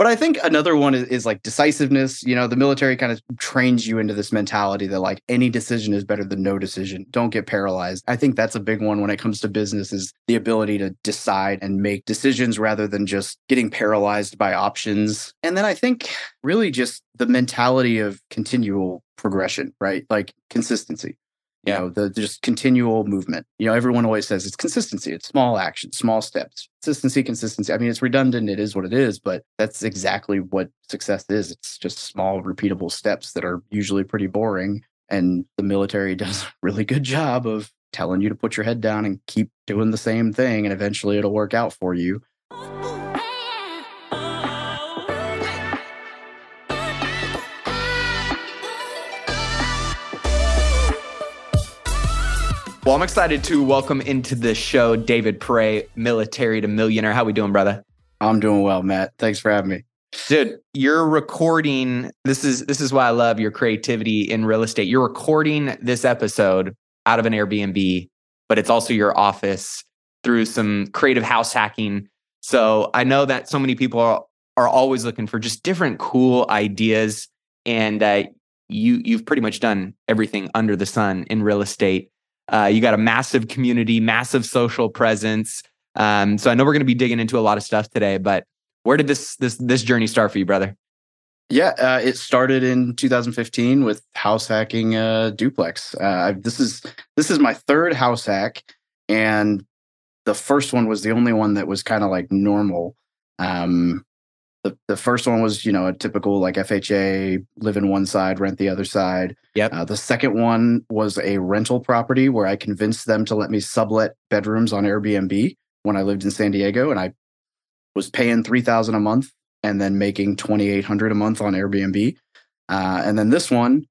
but I think another one is, is, like decisiveness. You know, the military kind of trains you into this mentality that like any decision is better than no decision. Don't get paralyzed. I think that's a big one when it comes to business is the ability to decide and make decisions rather than just getting paralyzed by options. And then I think really just the mentality of continual progression, right? Like consistency you know the, the, just continual movement. You know everyone always says it's consistency it's small actions small steps consistency consistency. I mean it's redundant it is what it is but that's exactly what success is. It's just small repeatable steps that are usually pretty boring and the military does a really good job of telling you to put your head down and keep doing the same thing and eventually it'll work out for you Well, I'm excited to welcome into the show David Pere, military to millionaire. How we doing, brother? I'm doing well, Matt. Thanks for having me. Dude, you're recording this is this is why I love your creativity in real estate. You're recording this episode out of an Airbnb, but it's also your office through some creative house hacking. So, I know that so many people are, are always looking for just different cool ideas and uh, you you've pretty much done everything under the sun in real estate. Uh, you got a massive community, massive social presence. Um, so I know we're going to be digging into a lot of stuff today, but where did this this this journey start for you, brother? Yeah, uh, it started in 2015 with house hacking uh, duplex. Uh, this is this is my third house hack, and the first one was the only one that was kind of like normal. Um, the, the first one was you know a typical like FHA live in one side rent the other side. Yep. Uh, the second one was a rental property where I convinced them to let me sublet bedrooms on Airbnb when I lived in San Diego, and I was paying three thousand a month and then making twenty eight hundred a month on Airbnb. Uh, and then this one,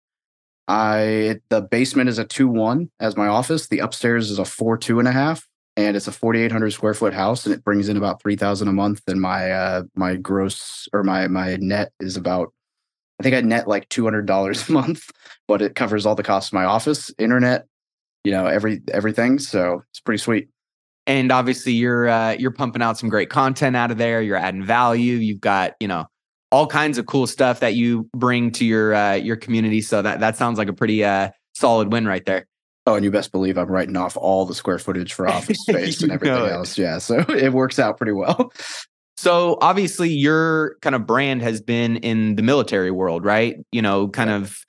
I the basement is a two one as my office. The upstairs is a four two and a half and it's a 4800 square foot house and it brings in about 3000 a month and my uh my gross or my my net is about i think i net like $200 a month but it covers all the costs of my office internet you know every everything so it's pretty sweet. And obviously you're uh, you're pumping out some great content out of there you're adding value you've got you know all kinds of cool stuff that you bring to your uh, your community so that that sounds like a pretty uh, solid win right there Oh, and you best believe I'm writing off all the square footage for office space and everything else. Yeah. So it works out pretty well. So obviously your kind of brand has been in the military world, right? You know, kind of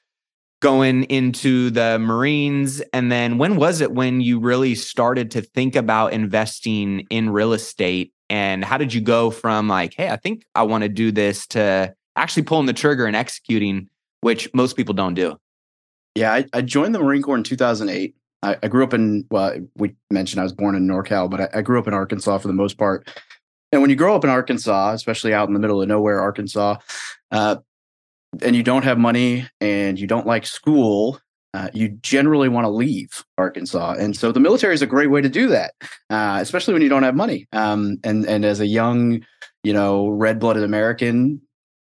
going into the Marines. And then when was it when you really started to think about investing in real estate? And how did you go from like, hey, I think I want to do this to actually pulling the trigger and executing, which most people don't do? Yeah, I, I, joined the Marine Corps in 2008. I, I, grew up in, well, we mentioned I was born in NorCal, but I, I, grew up in Arkansas for the most part. And when you grow up in Arkansas, especially out in the middle of nowhere, Arkansas, uh, and you don't have money and you don't like school, uh, you generally want to leave Arkansas. And so the military is a great way to do that, uh, especially when you don't have money. Um, and, and as a young, you know, red blooded American,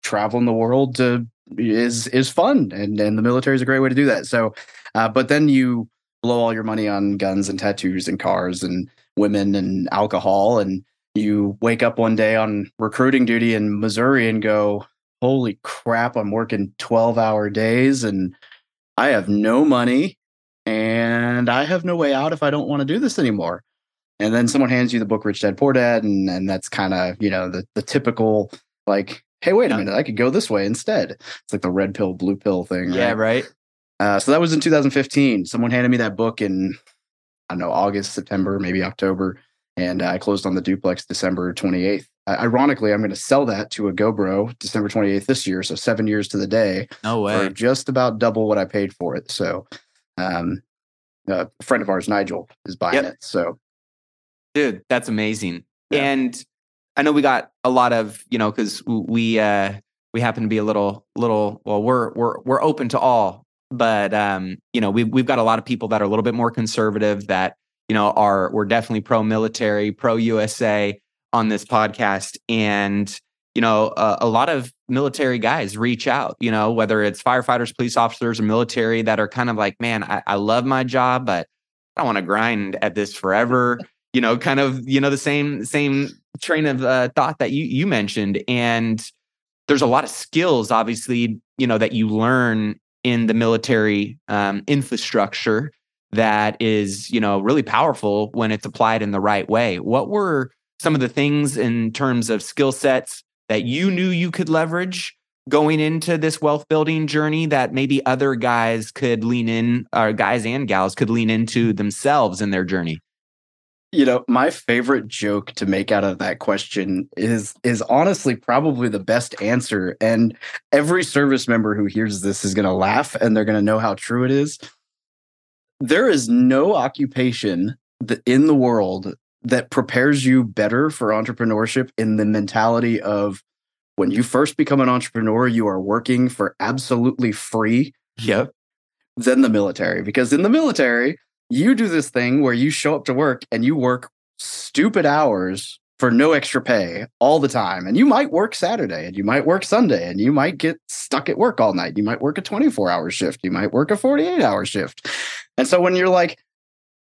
traveling the world to is is fun and and the military is a great way to do that. So uh, but then you blow all your money on guns and tattoos and cars and women and alcohol and you wake up one day on recruiting duty in Missouri and go holy crap I'm working 12 hour days and I have no money and I have no way out if I don't want to do this anymore. And then someone hands you the book Rich Dad Poor Dad and and that's kind of you know the the typical like hey, wait a minute, I could go this way instead. It's like the red pill, blue pill thing. Right? Yeah, right. Uh, so that was in 2015. Someone handed me that book in, I don't know, August, September, maybe October. And I closed on the duplex December 28th. Uh, ironically, I'm going to sell that to a GoBro December 28th this year. So seven years to the day. No way. For just about double what I paid for it. So um, a friend of ours, Nigel, is buying yep. it. So, dude, that's amazing. Yeah. And I know we got a lot of, you know, because we uh we happen to be a little little well, we're we're we're open to all, but um, you know, we've we've got a lot of people that are a little bit more conservative that, you know, are we're definitely pro military, pro USA on this podcast. And, you know, uh, a lot of military guys reach out, you know, whether it's firefighters, police officers, or military that are kind of like, man, I, I love my job, but I don't want to grind at this forever. You know, kind of, you know, the same same train of uh, thought that you you mentioned, and there's a lot of skills, obviously, you know, that you learn in the military um, infrastructure that is, you know, really powerful when it's applied in the right way. What were some of the things in terms of skill sets that you knew you could leverage going into this wealth building journey that maybe other guys could lean in, or guys and gals could lean into themselves in their journey? You know, my favorite joke to make out of that question is is honestly probably the best answer. And every service member who hears this is going to laugh and they're going to know how true it is. There is no occupation in the world that prepares you better for entrepreneurship in the mentality of when you first become an entrepreneur, you are working for absolutely free. Yep. Than the military. Because in the military, you do this thing where you show up to work and you work stupid hours for no extra pay all the time. And you might work Saturday and you might work Sunday and you might get stuck at work all night. You might work a 24 hour shift. You might work a 48 hour shift. And so when you're like,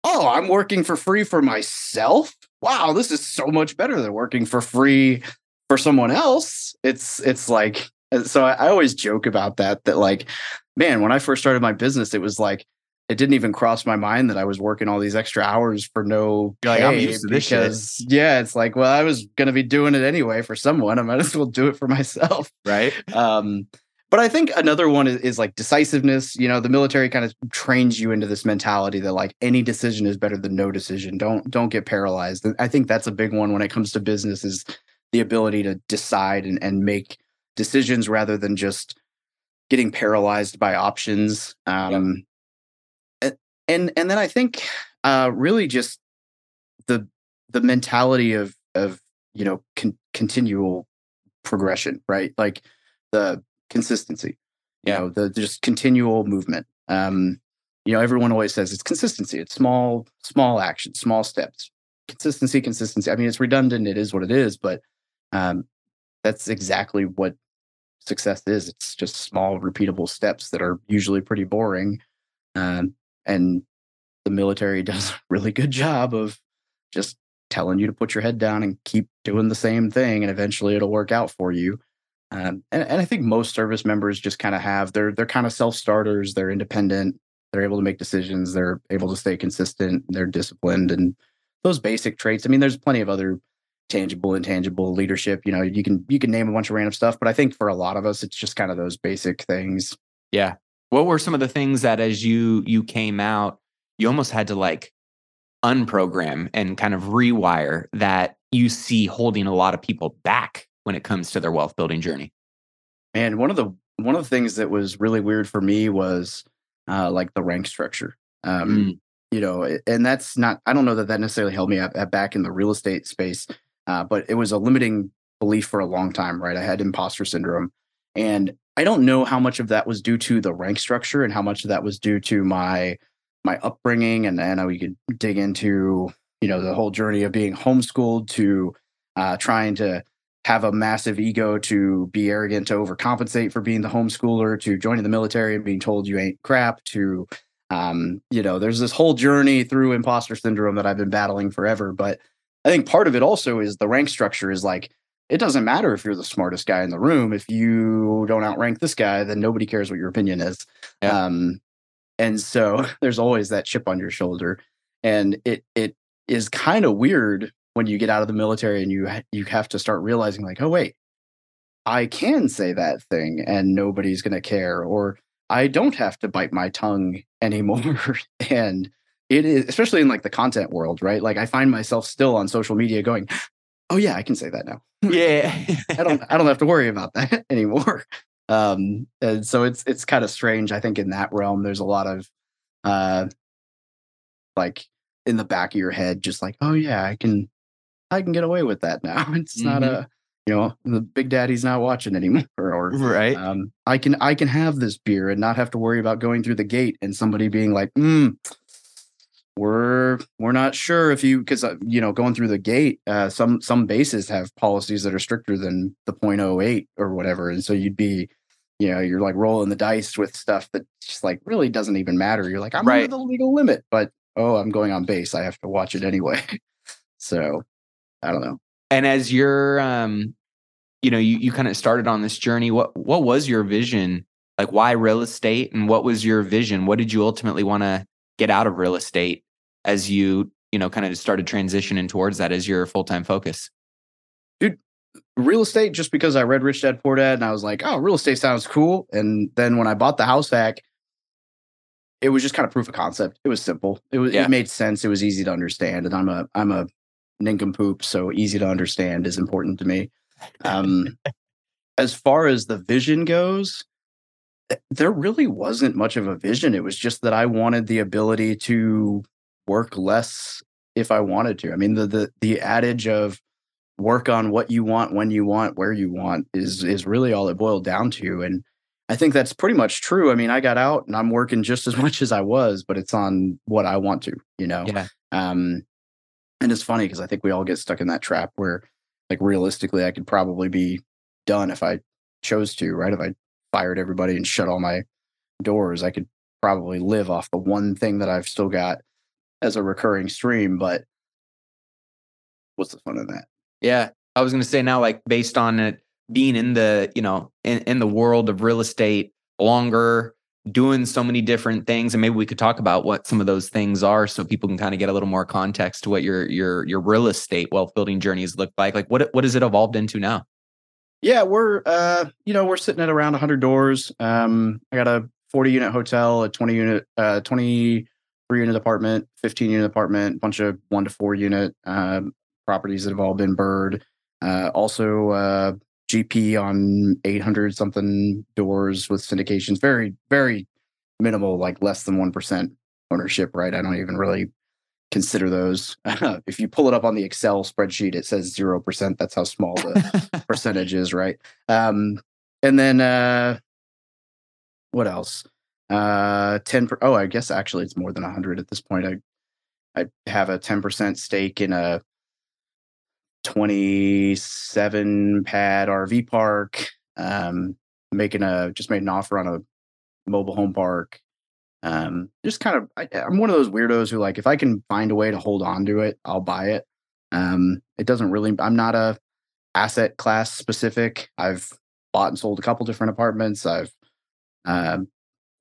oh, I'm working for free for myself. Wow, this is so much better than working for free for someone else. It's it's like uh, so I, I always joke about that that like man, when I first started my business, it was like it didn't even cross my mind that I was working all these extra hours for no You're like, I'm used to this because shit. yeah, it's like, well, I was gonna be doing it anyway for someone. I might as well do it for myself. Right. Um, but I think another one is, is like decisiveness. You know, the military kind of trains you into this mentality that like any decision is better than no decision. Don't don't get paralyzed. I think that's a big one when it comes to business is the ability to decide and, and make decisions rather than just getting paralyzed by options. Um, yep. And and then I think uh, really just the the mentality of of you know con- continual progression, right? Like the consistency. You know, the just continual movement. Um, you know, everyone always says it's consistency. It's small, small actions, small steps. Consistency, consistency. I mean, it's redundant. It is what it is, but um, that's exactly what success is. It's just small, repeatable steps that are usually pretty boring. Um, and the military does a really good job of just telling you to put your head down and keep doing the same thing, and eventually it'll work out for you. Um, and, and I think most service members just kind of have they're they're kind of self starters. They're independent. They're able to make decisions. They're able to stay consistent. They're disciplined, and those basic traits. I mean, there's plenty of other tangible, intangible leadership. You know, you can you can name a bunch of random stuff, but I think for a lot of us, it's just kind of those basic things. Yeah. What were some of the things that as you you came out, you almost had to like unprogram and kind of rewire that you see holding a lot of people back when it comes to their wealth building journey? And one of the one of the things that was really weird for me was uh, like the rank structure. Um, mm. You know, and that's not. I don't know that that necessarily held me at, at back in the real estate space, uh, but it was a limiting belief for a long time. Right, I had imposter syndrome, and I don't know how much of that was due to the rank structure and how much of that was due to my my upbringing. And and we could dig into you know the whole journey of being homeschooled to uh, trying to have a massive ego to be arrogant to overcompensate for being the homeschooler to joining the military and being told you ain't crap to um, you know there's this whole journey through imposter syndrome that i've been battling forever but i think part of it also is the rank structure is like it doesn't matter if you're the smartest guy in the room. If you don't outrank this guy then nobody cares what your opinion is. Yeah. um, and so there's always that chip on your shoulder. And it it is kind of weird when you get out of the military and you you have to start realizing like oh wait i can say that thing and nobody's going to care or i don't have to bite my tongue anymore. And it is especially in like the content world right? Like i find myself still on social media going oh yeah i can say that now. Yeah. I don't i don't have to worry about that anymore. Um and so it's it's kind of strange i think in that realm. There's a lot of uh like in the back of your head just like oh yeah i can I can get away with that now. It's mm-hmm. not a you know the big daddy's not watching anymore or right. um, i can i can have this beer and not have to worry about going through the gate and somebody being like mm, we're we're not sure if you because uh, you know going through the gate uh, some some bases have policies that are stricter than the 0.08 or whatever and so you'd be you know you're like rolling the dice with stuff that just like really doesn't even matter you're like i'm right. over the legal limit but oh i'm going on base i have to watch it anyway so I don't know. And as you're um you know, you, you kind of started on this journey. What what was your vision? Like why real estate and what was your vision? What did you ultimately want to get out of real estate as you, you know, kind of started transitioning towards that as your full-time focus? Dude, real estate just because I read Rich Dad Poor Dad and I was like, oh, real estate sounds cool. And then when I bought the house hack, it was just kind of proof of concept. It was simple. It was yeah. it made sense. It was easy to understand. And I'm a I'm a nincompoop, so easy to understand is important to me. Um, as far as the vision goes, there really wasn't much of a vision. It was just that I wanted the ability to work less if I wanted to. I mean, the the the adage of work on what you want, when you want, where you want is is really all it boiled down to. And I think that's pretty much true. I mean, I got out and I'm working just as much as I was, but it's on what I want to, you know. Yeah. Um, and it's funny because I think we all get stuck in that trap where, like, realistically, I could probably be done if I chose to, right? If I fired everybody and shut all my doors, I could probably live off the one thing that I've still got as a recurring stream. But what's the fun of that? Yeah. I was going to say now, like, based on it being in the, you know, in, in the world of real estate longer, doing so many different things and maybe we could talk about what some of those things are so people can kind of get a little more context to what your your your real estate wealth building journeys look like like what what has it evolved into now yeah we're uh you know we're sitting at around 100 doors um i got a 40 unit hotel a 20 unit uh 23 unit apartment 15 unit apartment bunch of 1 to 4 unit um properties that have all been BRRRR uh also uh GP on 800 something doors with syndications. Very, very minimal, like less than 1% ownership, right? I don't even really consider those. if you pull it up on the Excel spreadsheet, it says 0%. That's how small the percentage is, right? Um, and then uh, what else? Uh, 10 per, oh, I guess actually it's more than 100 at this point. I I have a 10% stake in a 27 pad RV park. Um, making a just made an offer on a mobile home park. Um, just kind of, I, am one of those weirdos who like if I can find a way to hold on to it, I'll buy it. Um, it doesn't really. I'm not a asset class specific. I've bought and sold a couple different apartments. I've, um,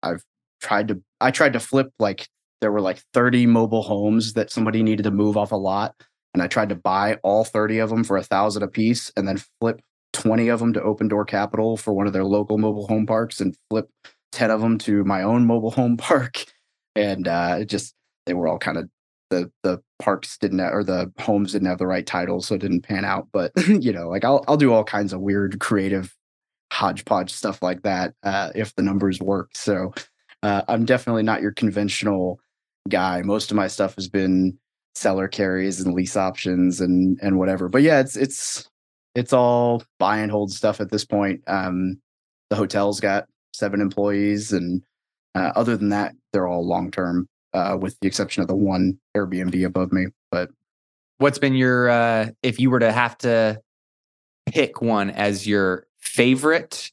I've tried to. I tried to flip like there were like 30 mobile homes that somebody needed to move off a lot and I tried to buy all 30 of them for a thousand a piece and then flip 20 of them to Open Door Capital for one of their local mobile home parks and flip 10 of them to my own mobile home park. And uh, it just, they were all kind of, the, the parks didn't, have, or the homes didn't have the right title. So it didn't pan out. But, you know, like I'll, I'll do all kinds of weird, creative hodgepodge stuff like that uh, if the numbers work. So uh, I'm definitely not your conventional guy. Most of my stuff has been seller carries and lease options and and whatever. But yeah, it's it's it's all buy and hold stuff at this point. Um, the hotel's got seven employees, and uh, other than that, they're all long term, uh, with the exception of the one Airbnb above me. But what's been your uh, if you were to have to pick one as your favorite,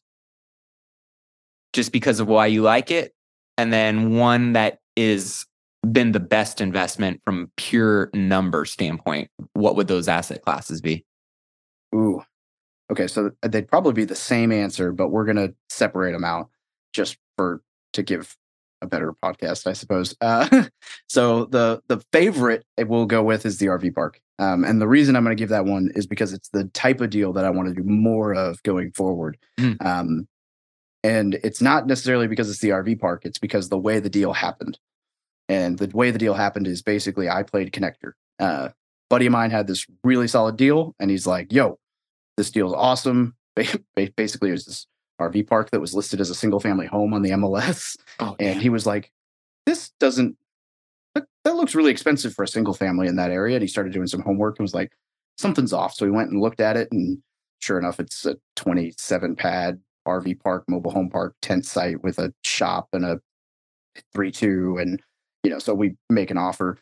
just because of why you like it, and then one that is been the best investment from pure number standpoint, what would those asset classes be? Ooh. Okay, so they'd probably be the same answer, but we're going to separate them out just for to give a better podcast, I suppose. Uh, so the the favorite it will go with is the RV park, um, and the reason I'm going to give that one is because it's the type of deal that I want to do more of going forward. Mm. Um, and it's not necessarily because it's the RV park; it's because the way the deal happened. And the way the deal happened is basically I played connector. Uh, buddy of mine had this really solid deal, and he's like, "Yo, this deal is awesome." Basically, it was this RV park that was listed as a single family home on the MLS, oh, and he was like, "This doesn't. That, that looks really expensive for a single family in that area." And he started doing some homework and was like, "Something's off." So he went and looked at it, and sure enough, it's a 27 pad RV park, mobile home park, tent site with a shop and a three two and you know, so we make an offer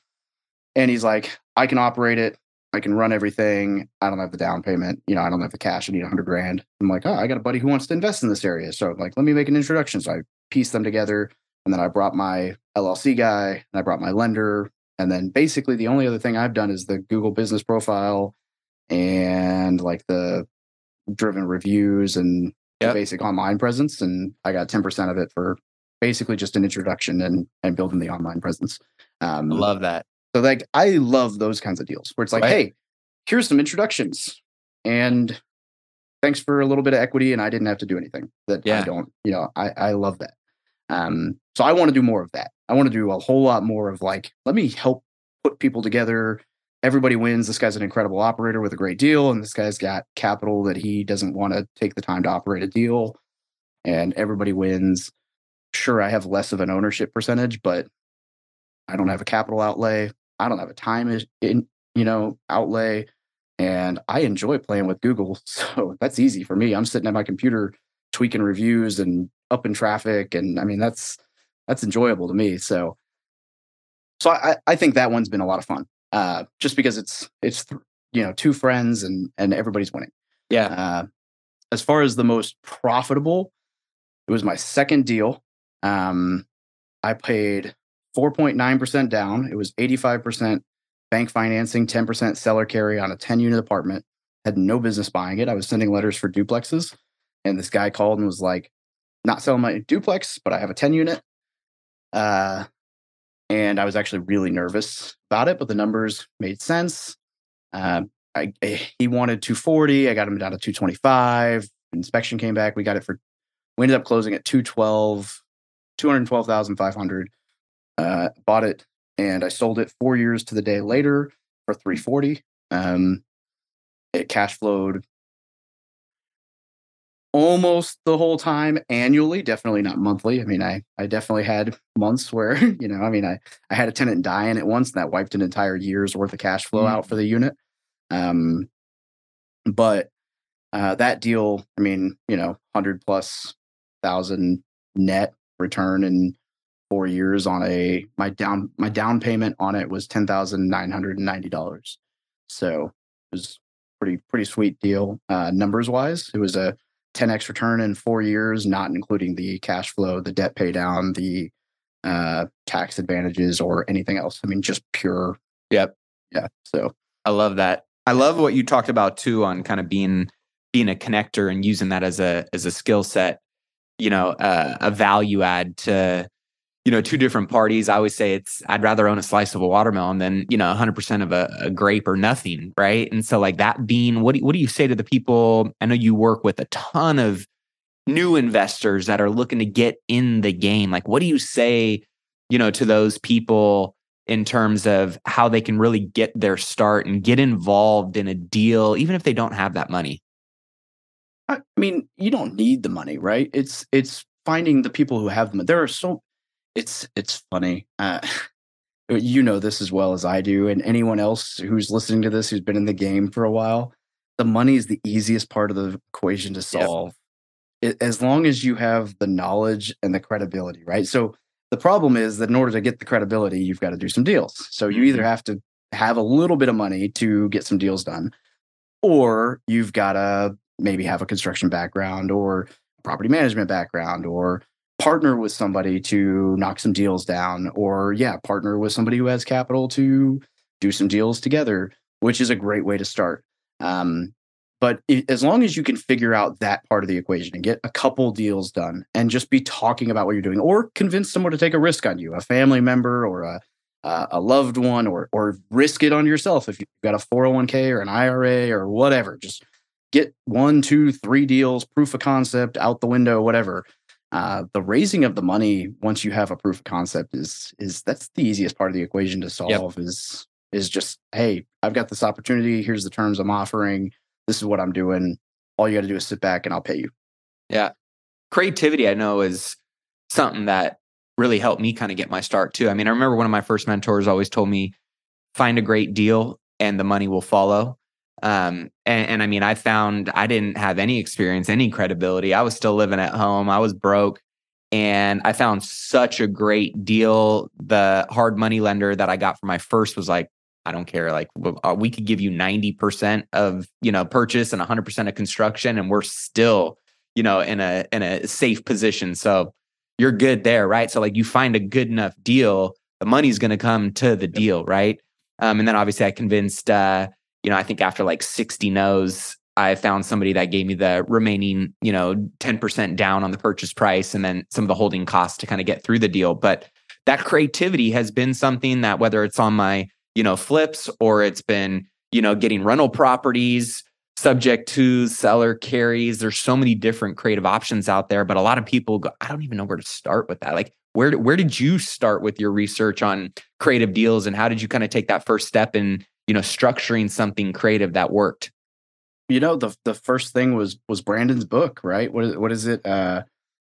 and he's like, I can operate it. I can run everything. I don't have the down payment. You know, I don't have the cash. I need a hundred grand. I'm like, oh, I got a buddy who wants to invest in this area. So I'm like, let me make an introduction. So I pieced them together. And then I brought my LLC guy and I brought my lender. And then basically the only other thing I've done is the Google business profile and like the driven reviews and Yep. basic online presence. And I got 10% of it for basically just an introduction and, and building the online presence. Um, I love that. So like I love those kinds of deals where it's like, Right. hey, here's some introductions and thanks for a little bit of equity and I didn't have to do anything that I don't, you know, I, I love that. Um, so I want to do more of that. I want to do a whole lot more of like, let me help put people together. Everybody wins. This guy's an incredible operator with a great deal, and this guy's got capital that he doesn't want to take the time to operate a deal, and everybody wins. Sure, I have less of an ownership percentage, but I don't have a capital outlay. I don't have a time is- in, you know, outlay, and I enjoy playing with Google, so that's easy for me. I'm sitting at my computer tweaking reviews and up in traffic, and I mean that's that's enjoyable to me. So, so I I think that one's been a lot of fun, uh, just because it's it's th- you know two friends and and everybody's winning. Yeah. Uh, as far as the most profitable, it was my second deal. Um, I paid 4.9% down. It was 85% bank financing, 10% seller carry on a 10 unit apartment. Had no business buying it. I was sending letters for duplexes. And this guy called and was like, not selling my duplex, but I have a 10 unit. Uh, and I was actually really nervous about it, but the numbers made sense. Uh, I, eh, he wanted 240. I got him down to 225. Inspection came back. We got it for, we ended up closing at 212, 212,500. Uh, bought it and I sold it four years to the day later for 340. Um, it cash flowed almost the whole time annually, definitely not monthly. I mean, I, I definitely had months where, you know, I mean, I, I had a tenant die in it once and that wiped an entire year's worth of cash flow Mm. out for the unit. Um, but uh, that deal, I mean, you know, hundred plus thousand net return in four years on a my down my down payment on it was ten thousand nine hundred and ninety dollars. So it was pretty pretty sweet deal uh, numbers wise. It was a 10x return in four years, not including the cash flow, the debt pay down, the uh, tax advantages, or anything else. I mean, just pure. Yep. Yeah. So I love that. I love what you talked about too on kind of being being a connector and using that as a as a skill set, you know, uh, a value add to you know two different parties. I always say it's I'd rather own a slice of a watermelon than you know 100% of a, a grape or nothing, right? And so like that being what do, what do you say to the people? I know you work with a ton of new investors that are looking to get in the game. Like what do you say, you know, to those people in terms of how they can really get their start and get involved in a deal, even if they don't have that money. I mean, you don't need the money, right? It's it's finding the people who have them. There are so it's it's funny. Uh, you know this as well as I do, and anyone else who's listening to this who's been in the game for a while. The money is the easiest part of the equation to solve, it, as long as you have the knowledge and the credibility, right? So the problem is that in order to get the credibility, you've got to do some deals. So you either have to have a little bit of money to get some deals done, or you've got to maybe have a construction background or property management background or partner with somebody to knock some deals down or yeah partner with somebody who has capital to do some deals together which is a great way to start um, but i as long as you can figure out that part of the equation and get a couple deals done and just be talking about what you're doing or convince someone to take a risk on you a family member or a uh, a loved one or or risk it on yourself if you've got a 401k or an IRA or whatever just get one, two, three deals, proof of concept out the window, whatever. Uh, the raising of the money once you have a proof of concept is is that's the easiest part of the equation to solve. Is is just hey, I've got this opportunity. Here's the terms I'm offering. This is what I'm doing. All you got to do is sit back and I'll pay you. Yeah. Creativity, I know, is something that really helped me kind of get my start too. I mean, I remember one of my first mentors always told me, find a great deal and the money will follow. Um, and, and I mean, I found I didn't have any experience, any credibility. I was still living at home. I was broke. And I found such a great deal. The hard money lender that I got for my first was like, I don't care. Like uh, we could give you 90% of, you know, purchase and 100% of construction and we're still, you know, in a in a safe position. So you're good there, right? So like you find a good enough deal, the money's going to come to the deal, right? Um, and then obviously I convinced, uh, you know, I think after like 60 no's, I found somebody that gave me the remaining, you know, 10% down on the purchase price and then some of the holding costs to kind of get through the deal. But that creativity has been something that whether it's on my, you know, flips or it's been, you know, getting rental properties, subject to seller carries. There's so many different creative options out there, but a lot of people go, I don't even know where to start with that. Like, where where did you start with your research on creative deals, and how did you kind of take that first step in you know structuring something creative that worked? You know, the the first thing was was Brandon's book, right? What is what is it? Uh,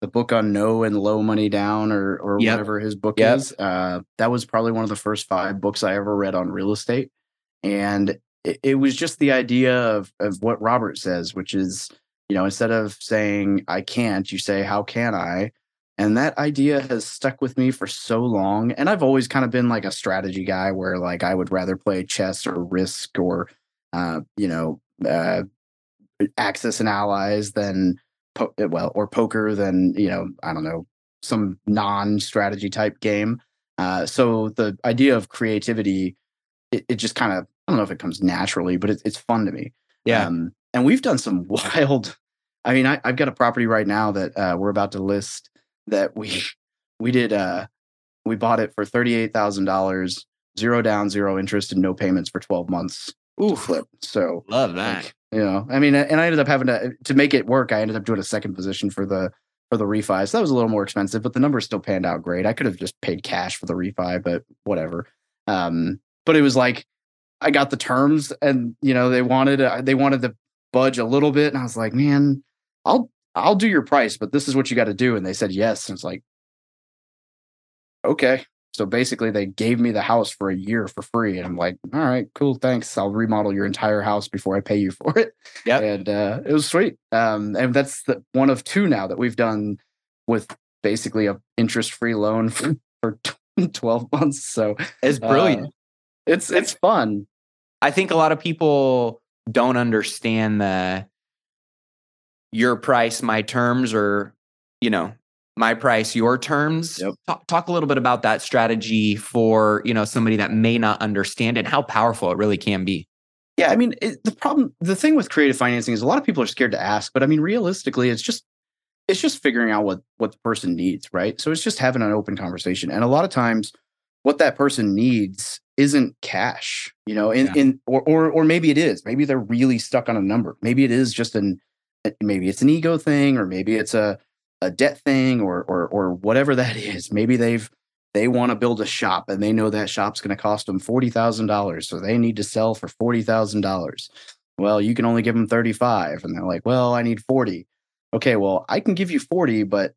the book on no and low money down, or or yep. whatever his book yep. is. Uh, that was probably one of the first five books I ever read on real estate, and it, it was just the idea of of what Robert says, which is you know instead of saying I can't, you say how can I, and that idea has stuck with me for so long and i've always kind of been like a strategy guy where like i would rather play chess or risk or uh, you know uh, axis and allies than po- well or poker than you know i don't know some non-strategy type game. Uh, so the idea of creativity it, it just kind of i don't know if it comes naturally but it, it's fun to me. Yeah. Um, and we've done some wild i mean I, have got a property right now that uh, we're about to list that we we did uh we bought it for $38,000, zero down, zero interest and no payments for 12 months. Ooh, flip. So love that. Like, you know, I mean, and I ended up having to to make it work. I ended up doing a second position for the for the refi. So that was a little more expensive, but the numbers still panned out great. I could have just paid cash for the refi, but whatever. Um, but it was like I got the terms, and you know, they wanted uh, they wanted to budge a little bit, and I was like, man, I'll I'll do your price, but this is what you got to do. And they said yes. And it's like, okay. So basically, they gave me the house for a year for free. And I'm like, all right, cool. Thanks. I'll remodel your entire house before I pay you for it. Yeah. And uh, it was sweet. Um, and that's the one of two now that we've done with basically a interest free loan for, for 12 months. So it's brilliant. Uh, it's, it's fun. I think a lot of people don't understand the your price, my terms, or, you know, my price, your terms. Yep. Talk, talk a little bit about that strategy for, you know, somebody that may not understand it and how powerful it really can be. Yeah, I mean, it, the problem, the thing with creative financing is a lot of people are scared to ask, but I mean, realistically, it's just it's just figuring out what what the person needs, right? So it's just having an open conversation, and a lot of times, what that person needs isn't cash, you know, in yeah. in or, or or maybe it is, maybe they're really stuck on a number, maybe it is just an maybe it's an ego thing or maybe it's a a debt thing or or or whatever that is. Maybe they've they want to build a shop and they know that shop's going to cost them $40,000 so they need to sell for $40,000 well you can only give them 35 and they're like well I need 40 okay well I can give you 40 but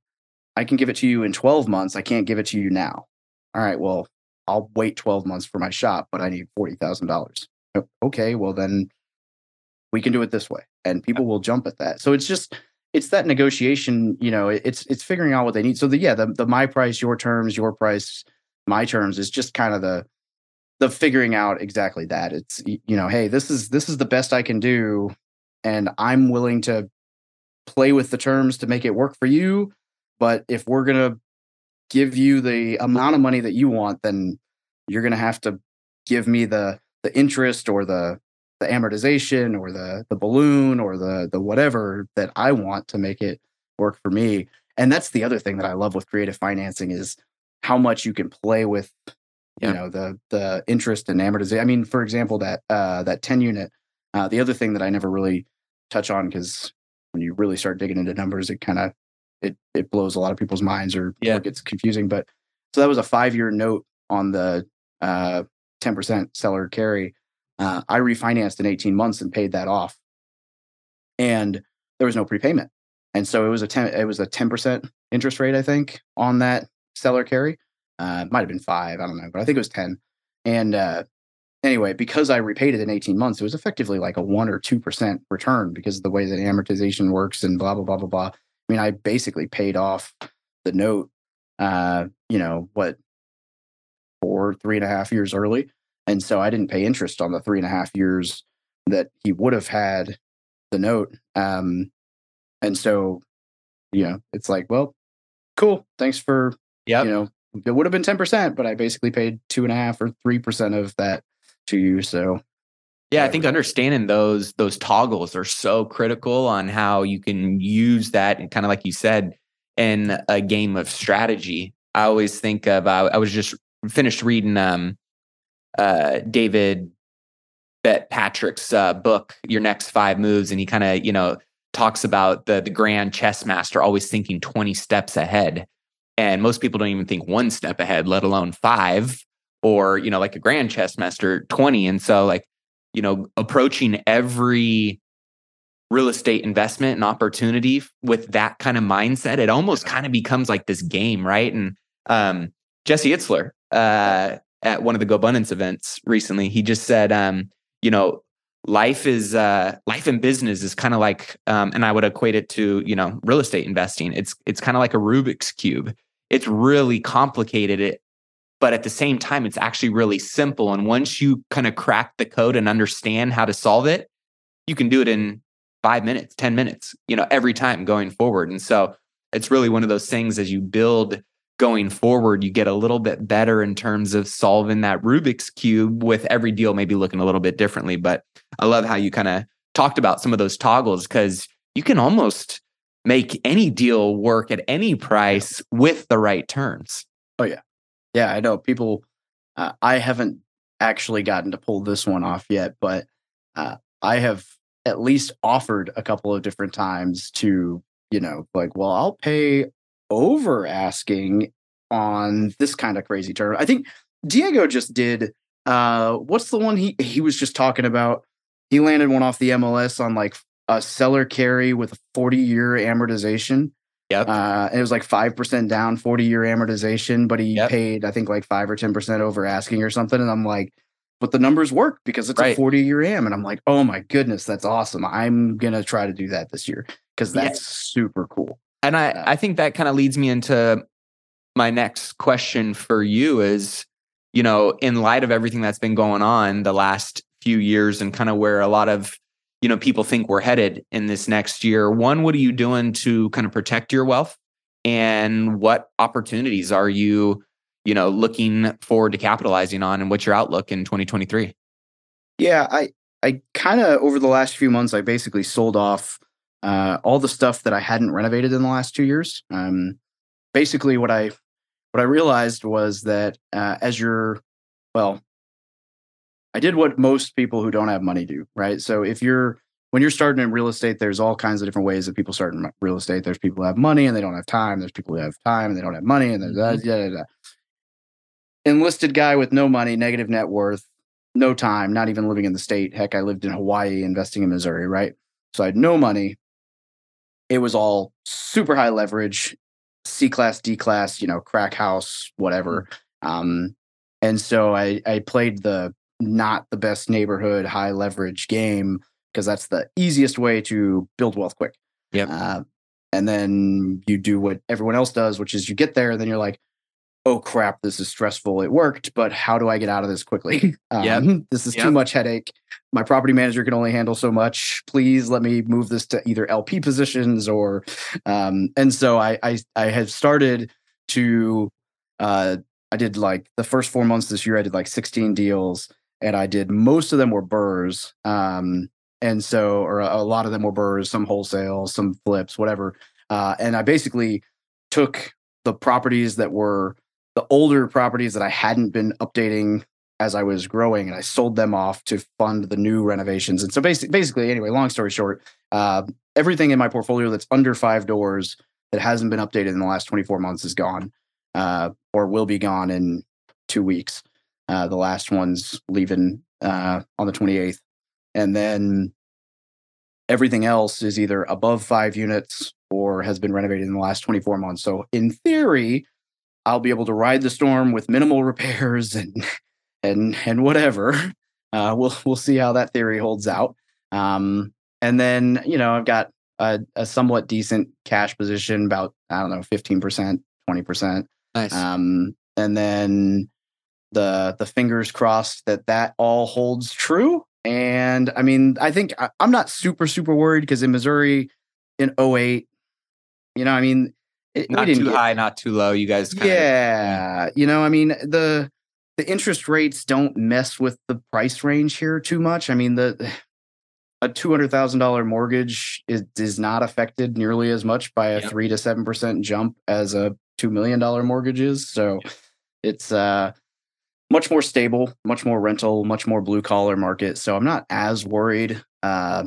I can give it to you in 12 months. I can't give it to you now. All right well I'll wait 12 months for my shop but I need $40,000 okay well then we can do it this way and people will jump at that. So it's just it's that negotiation you know it's it's figuring out what they need. So the yeah the, the my price your terms your price my terms is just kind of the the figuring out exactly that. It's you know hey this is this is the best i can do and i'm willing to play with the terms to make it work for you. But if we're going to give you the amount of money that you want then you're going to have to give me the the interest or the the amortization or the the balloon or the the whatever that I want to make it work for me. And that's the other thing that I love with creative financing is how much you can play with you yeah. know the the interest and amortization. I mean, for example, that uh that 10 unit. Uh, the other thing that I never really touch on because when you really start digging into numbers, it kind of it it blows a lot of people's minds or, yeah. or gets confusing. But so that was a five year note on the uh 10% seller carry uh, I refinanced in 18 months and paid that off, and there was no prepayment, and so it was a 10 it was a 10 percent interest rate I think on that seller carry. Uh, might have been five, I don't know, but I think it was 10. And uh, anyway, because I repaid it in 18 months, it was effectively like a one or two percent return because of the way that amortization works and blah blah blah blah blah. I mean, I basically paid off the note, uh, you know, what four, three and a half years early. And so I didn't pay interest on the three and a half years that he would have had the note. Um, and so, you know, it's like, well, cool. Thanks for, yeah, you know, it would have been 10%, but I basically paid two and a half or 3% of that to you. So Yeah, I think understanding those those toggles are so critical on how you can use that and kind of like you said in a game of strategy. I always think of uh, I was just finished reading um uh David Bet Patrick's uh, book, Your Next Five Moves, and he kind of, you know, talks about the the grand chess master always thinking 20 steps ahead. And most people don't even think one step ahead, let alone five, or, you know, like a grand chess master, 20. And so like, you know, approaching every real estate investment and opportunity with that kind of mindset, it almost kind of becomes like this game, right? And um, Jesse Itzler uh, at one of the GoBundance events recently, he just said, um, you know, life is uh, life in business is kind of like, um, and I would equate it to you know real estate investing. It's it's kind of like a Rubik's cube. It's really complicated. It, but at the same time, it's actually really simple. And once you kind of crack the code and understand how to solve it, you can do it in five minutes, ten minutes. You know, every time going forward. And so it's really one of those things as you build going forward, you get a little bit better in terms of solving that Rubik's cube with every deal maybe looking a little bit differently. But I love how you kind of talked about some of those toggles because you can almost make any deal work at any price with the right terms. Oh yeah, yeah. I know people. Uh, I haven't actually gotten to pull this one off yet, but uh, I have at least offered a couple of different times to you know like, well, I'll pay over asking on this kind of crazy term. I think Diego just did. Uh, what's the one he he was just talking about? He landed one off the MLS on like a seller carry with a 40 year amortization. Yep. Uh, and it was like 5% down, 40 year amortization, but he Yep. paid, I think, like 5 or 10% over asking or something. And I'm like, but the numbers work because it's Right. a 40 year am. And I'm like, oh my goodness, that's awesome. I'm going to try to do that this year because that's super cool. And I. I think that kind of leads me into my next question for you is, you know, in light of everything that's been going on the last few years and kind of where a lot of, you know, people think we're headed in this next year, one, what are you doing to kind of protect your wealth? And what opportunities are you, you know, looking forward to capitalizing on and what's your outlook in 2023? Yeah, I I kind of over the last few months, I basically sold off uh, all the stuff that I hadn't renovated in the last two years. Um, basically, what I what I realized was that uh, as you're well, I did what most people who don't have money do, right? So if you're when you're starting in real estate, there's all kinds of different ways that people start in real estate. There's people who have money and they don't have time. There's people who have time and they don't have money. And there's that, yeah, yeah, yeah. enlisted guy with no money, negative net worth, no time, not even living in the state. Heck, I lived in Hawaii, investing in Missouri, right? So I had no money. It was all super high leverage, C class, D class, you know, crack house, whatever. Um, and so I I played the not the best neighborhood high leverage game because that's the easiest way to build wealth quick. Yep. Uh, and then you do what everyone else does, which is you get there, and then you're like, oh crap, this is stressful. It worked, but how do I get out of this quickly? Yep. Um, This is Yep. too much headache. My property manager can only handle so much. Please let me move this to either LP positions or, um, and so I, I, I have started to, uh, I did like the first four months this year, I did like 16 deals and I did most of them were BRRRRs. Um, and so, or a, a lot of them were BRRRRs, some wholesale, some flips, whatever. Uh, and I basically took the properties that were the older properties that I hadn't been updating as I was growing, and I sold them off to fund the new renovations. And so, basically, basically, anyway, long story short, uh, everything in my portfolio that's under five doors that hasn't been updated in the last 24 months is gone, uh, or will be gone in two weeks. Uh, the last one's leaving uh, on the 28th, and then everything else is either above five units or has been renovated in the last 24 months. So, in theory, I'll be able to ride the storm with minimal repairs and and and whatever. Uh, we'll we'll see how that theory holds out. Um, and then you know I've got a, a somewhat decent cash position, about I don't know, fifteen percent, twenty percent. Nice. Um, and then the the fingers crossed that that all holds true. And I mean, I think I, I'm not super super worried because in Missouri in 08, you know, I mean, it, not too high, not too low. You guys kind of yeah, you know, I mean the the interest rates don't mess with the price range here too much. I mean, the a two hundred thousand dollar mortgage is is not affected nearly as much by a yep. three to seven percent jump as a two million dollar mortgage is. So yep. it's uh much more stable, much more rental, much more blue collar market. So I'm not as worried. Uh,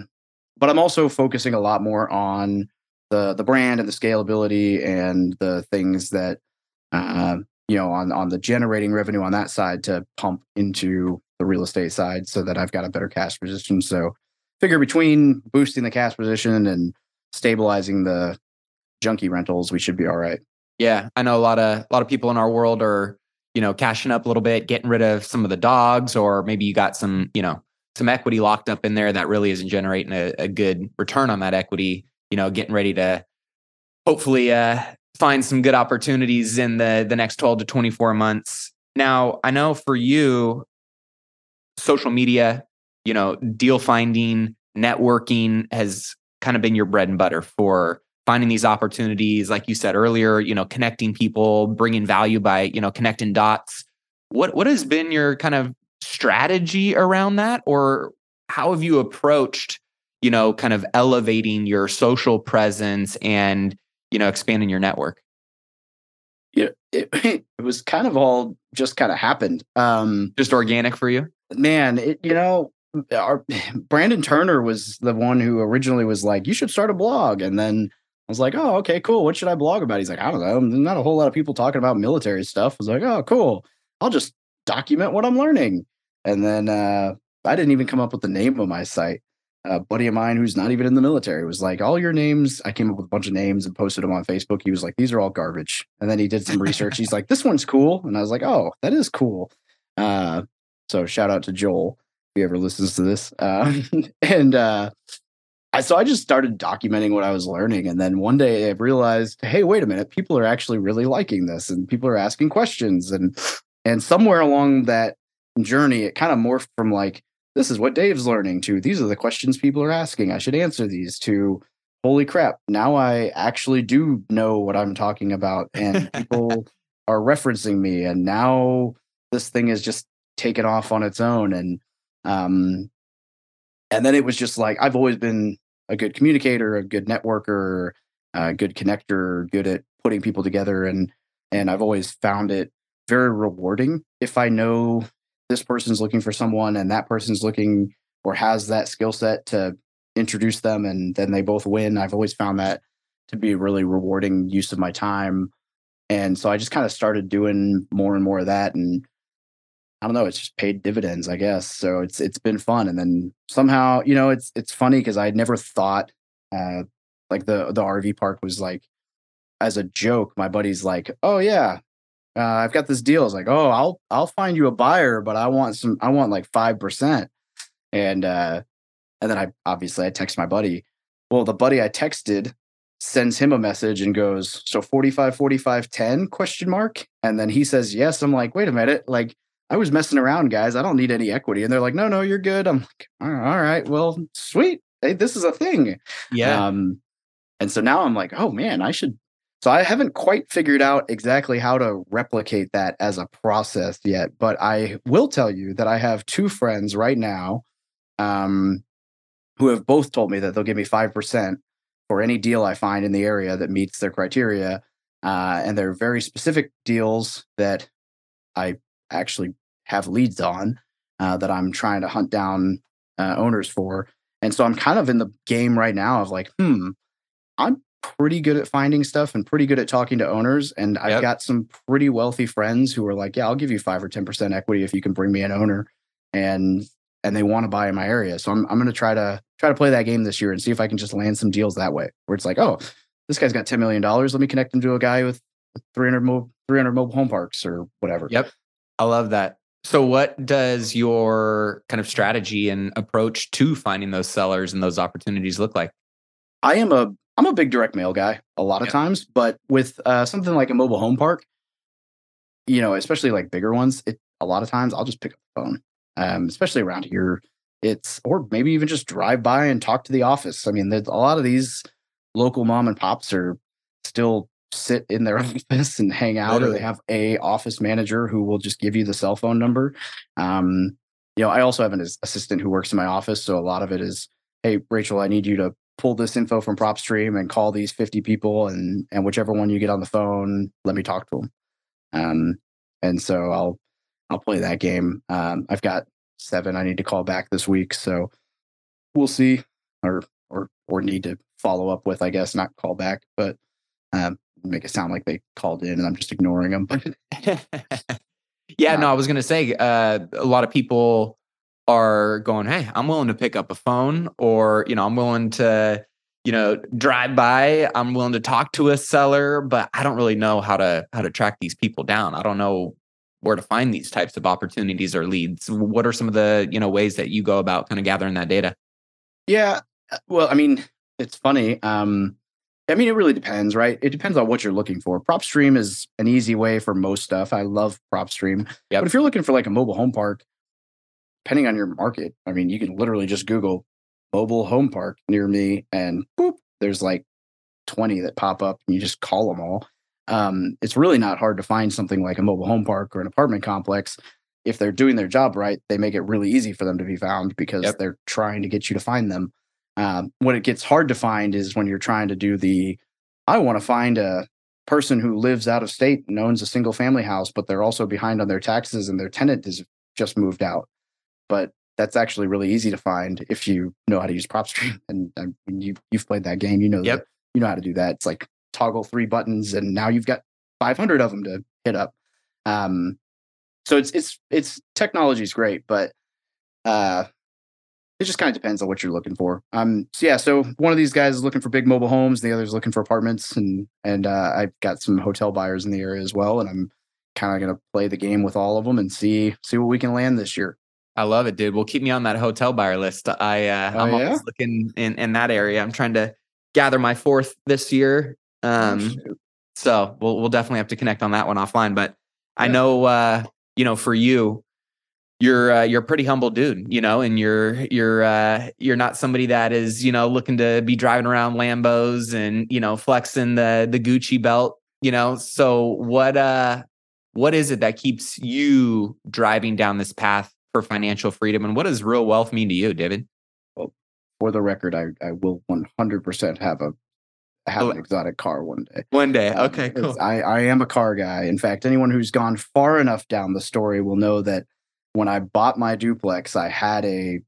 but I'm also focusing a lot more on the the brand and the scalability and the things that uh, you know on on the generating revenue on that side to pump into the real estate side so that I've got a better cash position. So figure between boosting the cash position and stabilizing the junky rentals, we should be all right. Yeah, I know a lot of a lot of people in our world are you know cashing up a little bit, getting rid of some of the dogs, or maybe you got some you know some equity locked up in there that really isn't generating a, a good return on that equity. You know, getting ready to hopefully uh, find some good opportunities in the the next 12 to 24 months. Now, I know for you social media, you know, deal finding, networking has kind of been your bread and butter for finding these opportunities like you said earlier, you know, connecting people, bringing value by, you know, connecting dots. What what has been your kind of strategy around that or how have you approached, you know, kind of elevating your social presence and you know, expanding your network? Yeah, it, it was kind of all just kind of happened. Um, just organic for you, man. It, you know, our Brandon Turner was the one who originally was like, "You should start a blog," and then I was like, "Oh, okay, cool. What should I blog about?" He's like, "I don't know. There's not a whole lot of people talking about military stuff." I was like, "Oh, cool. I'll just document what I'm learning." And then uh, I didn't even come up with the name of my site a buddy of mine who's not even in the military was like, all your names. I came up with a bunch of names and posted them on Facebook. He was like, these are all garbage. And then he did some research. He's like, this one's cool. And I was like, oh, that is cool. Uh, so shout out to Joel if he ever listens to this. Uh, and uh, I, so I just started documenting what I was learning. And then one day I realized, hey, wait a minute, people are actually really liking this and people are asking questions. And and somewhere along that journey, it kind of morphed from like, this is what Dave's learning to these are the questions people are asking. I should answer these to holy crap. Now I actually do know what I'm talking about and people are referencing me and now this thing is just taken off on its own and um and then it was just like I've always been a good communicator, a good networker, a good connector, good at putting people together and and I've always found it very rewarding if I know this person's looking for someone and that person's looking or has that skill set to introduce them and then they both win. I've always found that to be a really rewarding use of my time. And so I just kind of started doing more and more of that and I don't know, it's just paid dividends, I guess. So it's it's been fun. And then somehow, you know, it's it's funny because I never thought uh like the the RV park was like as a joke, my buddy's like, Oh yeah, uh, I've got this deal. It's like, oh, I'll I'll find you a buyer, but I want some. I want like five percent. And uh, and then I obviously I text my buddy. Well, the buddy I texted sends him a message and goes, so 45, 45, 10 question mark. And then he says, yes. I'm like, wait a minute. Like I was messing around, guys. I don't need any equity. And they're like, no, no, you're good. I'm like, all right, well, sweet. Hey, this is a thing. Yeah. Um, and so now I'm like, oh man, I should so I haven't quite figured out exactly how to replicate that as a process yet, but I will tell you that I have two friends right now um, who have both told me that they'll give me 5% for any deal I find in the area that meets their criteria. Uh, and they're very specific deals that I actually have leads on uh, that I'm trying to hunt down uh, owners for. And so I'm kind of in the game right now of like, hmm, I'm pretty good at finding stuff and pretty good at talking to owners. And yep. I've got some pretty wealthy friends who are like, yeah, I'll give you five or 10% equity if you can bring me an owner. And and they want to buy in my area. So I'm I'm gonna try to try to play that game this year and see if I can just land some deals that way. Where it's like, oh, this guy's got $10 million. Let me connect him to a guy with 300 mobile 300 mobile home parks or whatever. Yep. I love that. So, what does your kind of strategy and approach to finding those sellers and those opportunities look like? I am a I'm a big direct mail guy a lot of times, but with uh, something like a mobile home park, you know, especially like bigger ones, it a lot of times I'll just pick up the phone, um, especially around here. It's or maybe even just drive by and talk to the office. I mean, there's a lot of these local mom and pops are still sit in their office and hang out, Literally. or they have a office manager who will just give you the cell phone number. Um, you know, I also have an assistant who works in my office, so a lot of it is, hey, Rachel, I need you to pull this info from PropStream and call these 50 people, and and whichever one you get on the phone, let me talk to them. Um, and so I'll I'll play that game. Um, I've got seven I need to call back this week, so we'll see, or or or need to follow up with, I guess, not call back, but um, make it sound like they called in and I'm just ignoring them. But yeah, no, I was gonna say uh, a lot of people are going, "Hey, I'm willing to pick up a phone, or you know, I'm willing to, you know, drive by. I'm willing to talk to a seller, but I don't really know how to how to track these people down. I don't know where to find these types of opportunities or leads. What are some of the you know ways that you go about kind of gathering that data? yeah, uh, well, I mean, it's funny. Um, I mean, it really depends, right? It depends on what you're looking for. PropStream is an easy way for most stuff. I love PropStream. Yep. But if you're looking for like a mobile home park, depending on your market, I mean, you can literally just Google mobile home park near me and boop, there's like 20 that pop up and you just call them all. Um, it's really not hard to find something like a mobile home park or an apartment complex. If they're doing their job right, they make it really easy for them to be found because Yep. they're trying to get you to find them. Um, what it gets hard to find is when you're trying to do the, I want to find a person who lives out of state and owns a single family house, but they're also behind on their taxes and their tenant has just moved out. But that's actually really easy to find if you know how to use PropStream. And I mean, you you've played that game, you know Yep. that you know how to do that. It's like toggle three buttons, and now you've got 500 of them to hit up. Um, so it's it's it's technology is great, but uh, it just kind of depends on what you're looking for. Um, so yeah, so one of these guys is looking for big mobile homes, the other's looking for apartments, and and uh, I've got some hotel buyers in the area as well, and I'm kind of gonna play the game with all of them and see see what we can land this year. I love it, dude. Well, keep me on that hotel buyer list. I uh, Oh, I'm yeah? always looking in in that area. I'm trying to gather my fourth this year. Um, shoot. so we'll we'll definitely have to connect on that one offline. But I know uh, you know for you, you're uh, you're a pretty humble dude, you know, and you're you're uh, you're not somebody that is you know looking to be driving around Lambos and you know flexing the the Gucci belt, you know. So what uh what is it that keeps you driving down this path for financial freedom, and what does real wealth mean to you, David? Well, For the record, I I will 100% have a have Oh. an exotic car one day. One day, Um, okay, cool. I, I am a car guy. In fact, anyone who's gone far enough down the story will know that when I bought my duplex, I had a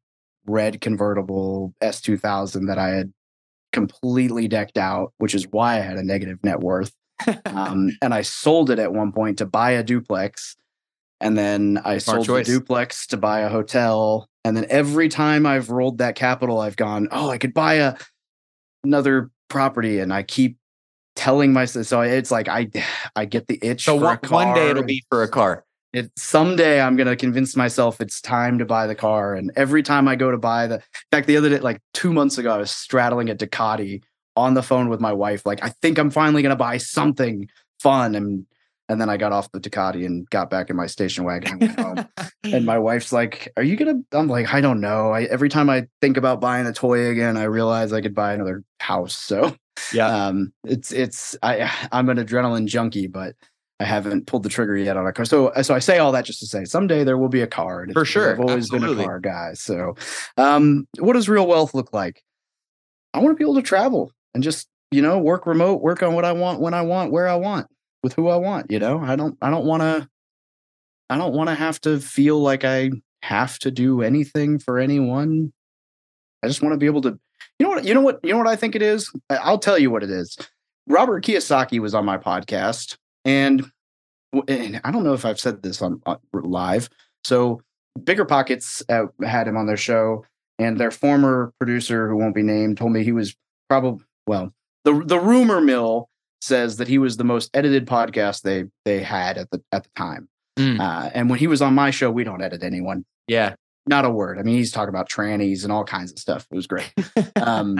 red convertible S2000 that I had completely decked out, which is why I had a negative net worth. Um, and I sold it at one point to buy a duplex. And then I Smart sold choice. the duplex to buy a hotel. And then every time I've rolled that capital, I've gone, oh, I could buy a another property. And I keep telling myself, so it's like I I get the itch. so for one, one day it'll be for a car. it someday I'm gonna convince myself it's time to buy the car. And every time I go to buy the, in fact, the other day, like two months ago, I was straddling a Ducati on the phone with my wife. Like, I think I'm finally gonna buy something fun. And and then I got off the Ducati and got back in my station wagon and. And my wife's like, "Are you gonna?" I'm like, "I don't know." I every time I think about buying a toy again, I realize I could buy another house. So yeah, um it's it's i i'm an adrenaline junkie but i haven't pulled the trigger yet on a car so so i say all that just to say someday there will be a car For sure, i've always been a car guy so um what does real wealth look like i want to be able to travel and just you know work remote work on what i want when i want where i want with who i want you know i don't i don't want to i don't want to have to feel like i have to do anything for anyone i just want to be able to you know what? You know what? You know what I think it is. I'll tell you what it is. Robert Kiyosaki was on my podcast, and, and I don't know if I've said this on, on live. So, Bigger Pockets uh, had him on their show, and their former producer, who won't be named, told me he was probably well. the The rumor mill says that he was the most edited podcast they they had at the at the time. Mm. Uh, and when he was on my show, we don't edit anyone yeah. not a word. I mean, he's talking about trannies and all kinds of stuff. It was great. Um,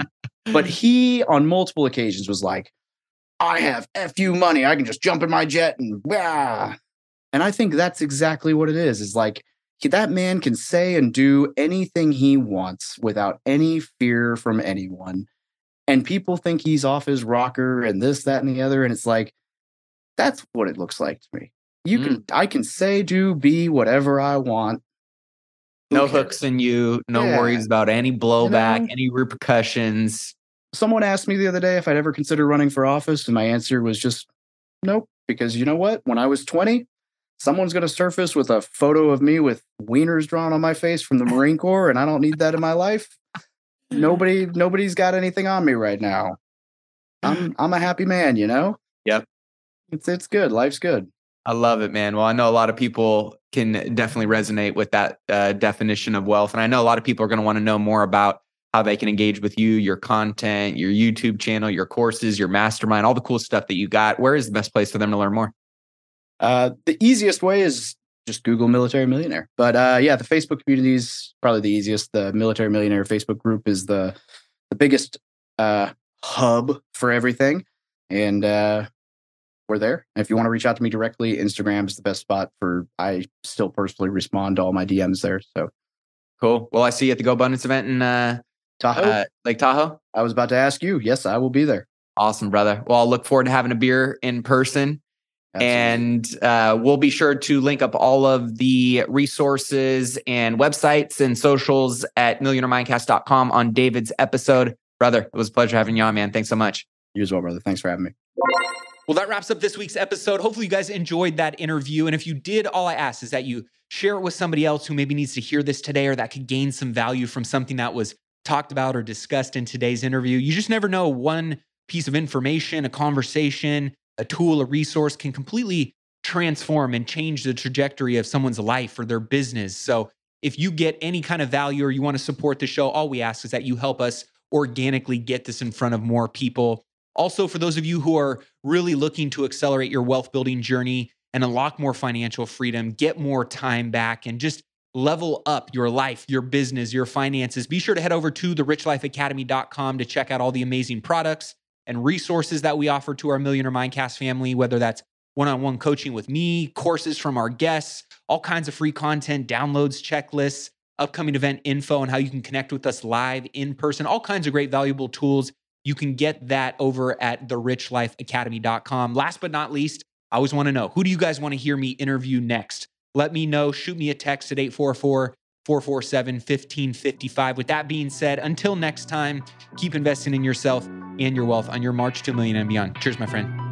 but he, on multiple occasions, was like, I have FU money. I can just jump in my jet and yeah. And I think that's exactly what it is. Is like that man can say and do anything he wants without any fear from anyone. And people think he's off his rocker and this, that, and the other. And it's like, that's what it looks like to me. You Mm. can, I can say, do, be whatever I want. Who no cares? hooks in you, no Yeah. worries about any blowback, know? any repercussions. Someone asked me the other day if I'd ever consider running for office, and my answer was just nope. Because you know what? When I was 20, someone's going to surface with a photo of me with wieners drawn on my face from the Marine Corps, and I don't need that in my life. Nobody, nobody's got anything on me right now. I'm, I'm a happy man, you know. Yep. It's, it's good. Life's good. I love it, man. Well, I know a lot of people can definitely resonate with that uh, definition of wealth. And I know a lot of people are going to want to know more about how they can engage with you, your content, your YouTube channel, your courses, your mastermind, all the cool stuff that you got. Where is the best place for them to learn more? Uh, the easiest way is just Google military millionaire. But uh, yeah, the Facebook community is probably the easiest. The military millionaire Facebook group is the the biggest uh, hub for everything, and uh, we're there. And if you want to reach out to me directly, Instagram is the best spot for. I still personally respond to all my DMs there. So Cool. Well, I see you at the Go Abundance event in uh, Tahoe, uh, Lake Tahoe. I was about to ask you. Yes, I will be there. Awesome, brother. Well, I'll look forward to having a beer in person. Absolutely. And uh, we'll be sure to link up all of the resources and websites and socials at millionairemindcast.com on David's episode. Brother, it was a pleasure having you on, man. Thanks so much. you as well, brother. Thanks for having me. Well, that wraps up this week's episode. Hopefully, you guys enjoyed that interview. And if you did, all I ask is that you share it with somebody else who maybe needs to hear this today or that could gain some value from something that was talked about or discussed in today's interview. You just never know. One piece of information, a conversation, a tool, a resource can completely transform and change the trajectory of someone's life or their business. So, if you get any kind of value or you want to support the show, all we ask is that you help us organically get this in front of more people. Also, for those of you who are really looking to accelerate your wealth building journey and unlock more financial freedom, get more time back, and just level up your life, your business, your finances, be sure to head over to therichlifeacademy.com to check out all the amazing products and resources that we offer to our Millionaire Mindcast family, whether that's one on one coaching with me, courses from our guests, all kinds of free content, downloads, checklists, upcoming event info, and how you can connect with us live in person, all kinds of great, valuable tools. You can get that over at therichlifeacademy.com. Last but not least, I always want to know who do you guys want to hear me interview next? Let me know. Shoot me a text at 844 447 1555. With that being said, until next time, keep investing in yourself and your wealth on your march to a million and beyond. Cheers, my friend.